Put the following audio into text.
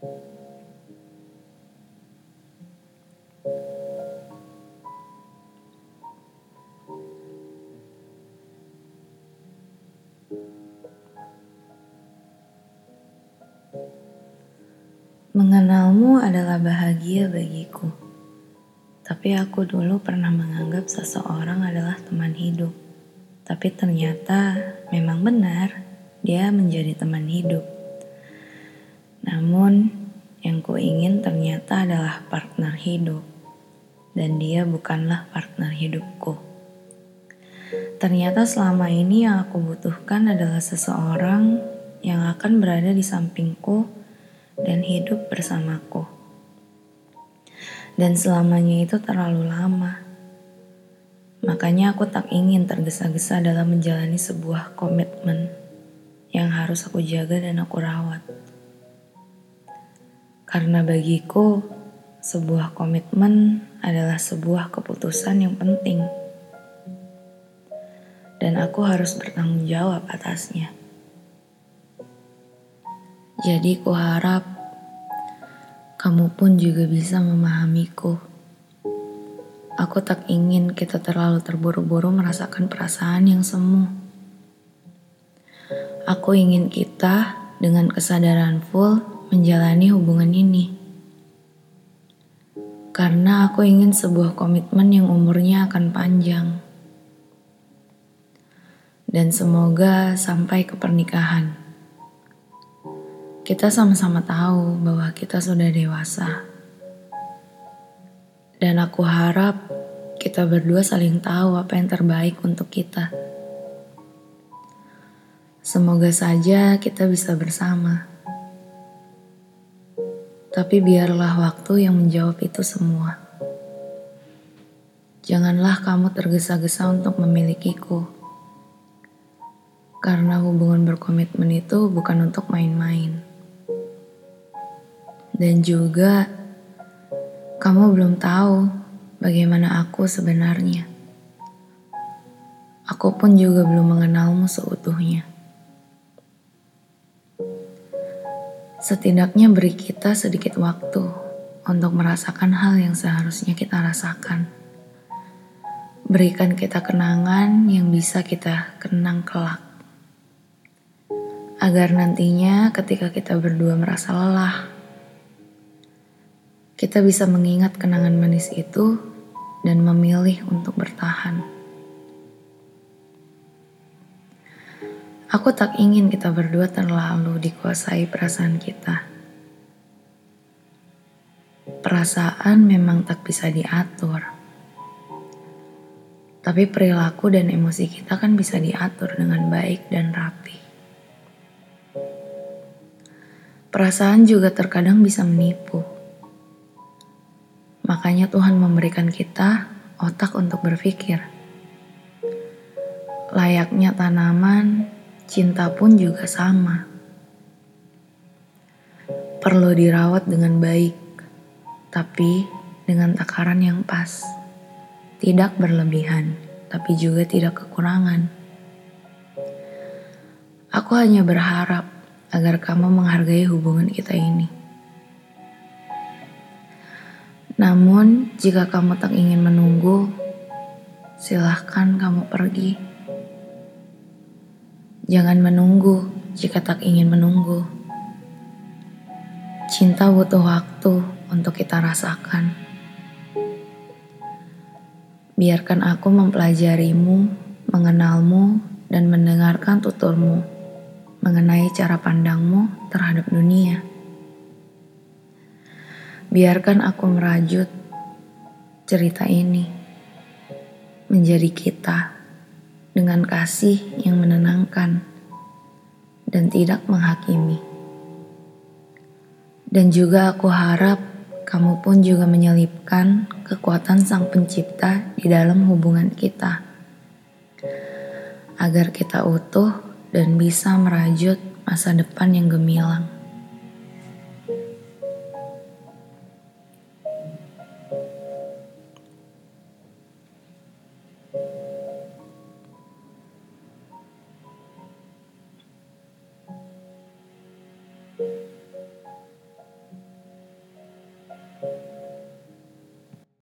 Mengenalmu adalah bahagia bagiku. Tapi aku dulu pernah menganggap seseorang adalah teman hidup. Tapi ternyata memang benar dia menjadi teman hidup. Namun yang ku ingin ternyata adalah partner hidup. Dan dia bukanlah partner hidupku. Ternyata selama ini yang aku butuhkan adalah seseorang yang akan berada di sampingku dan hidup bersamaku. Dan selamanya itu terlalu lama. Makanya aku tak ingin tergesa-gesa dalam menjalani sebuah komitmen yang harus aku jaga dan aku rawat. Karena bagiku, sebuah komitmen adalah sebuah keputusan yang penting. Dan aku harus bertanggung jawab atasnya. Jadi kuharap kamu pun juga bisa memahamiku. Aku tak ingin kita terlalu terburu-buru merasakan perasaan yang semu. Aku ingin kita dengan kesadaran full menjalani hubungan ini. Karena aku ingin sebuah komitmen yang umurnya akan panjang. Dan semoga sampai ke pernikahan. Kita sama-sama tahu bahwa kita sudah dewasa. Dan aku harap kita berdua saling tahu apa yang terbaik untuk kita. Semoga saja kita bisa bersama. Tapi biarlah waktu yang menjawab itu semua. Janganlah kamu tergesa-gesa untuk memilikiku. Karena hubungan berkomitmen itu bukan untuk main-main. Dan juga kamu belum tahu bagaimana aku sebenarnya. Aku pun juga belum mengenalmu seutuhnya. Setidaknya beri kita sedikit waktu untuk merasakan hal yang seharusnya kita rasakan. Berikan kita kenangan yang bisa kita kenang kelak. Agar nantinya ketika kita berdua merasa lelah, kita bisa mengingat kenangan manis itu dan memilih untuk bertahan. Aku tak ingin kita berdua terlalu dikuasai perasaan kita. Perasaan memang tak bisa diatur. Tapi perilaku dan emosi kita kan bisa diatur dengan baik dan rapi. Perasaan juga terkadang bisa menipu Makanya Tuhan memberikan kita otak untuk berpikir. Layaknya tanaman, cinta pun juga sama. Perlu dirawat dengan baik, tapi dengan takaran yang pas. Tidak berlebihan, tapi juga tidak kekurangan. Aku hanya berharap agar kamu menghargai hubungan kita ini. Namun, jika kamu tak ingin menunggu, silahkan kamu pergi. Jangan menunggu jika tak ingin menunggu. Cinta butuh waktu untuk kita rasakan. Biarkan aku mempelajarimu, mengenalmu, dan mendengarkan tuturmu mengenai cara pandangmu terhadap dunia. Biarkan aku merajut cerita ini menjadi kita dengan kasih yang menenangkan dan tidak menghakimi. Dan juga aku harap kamu pun juga menyelipkan kekuatan Sang Pencipta di dalam hubungan kita. Agar kita utuh dan bisa merajut masa depan yang gemilang.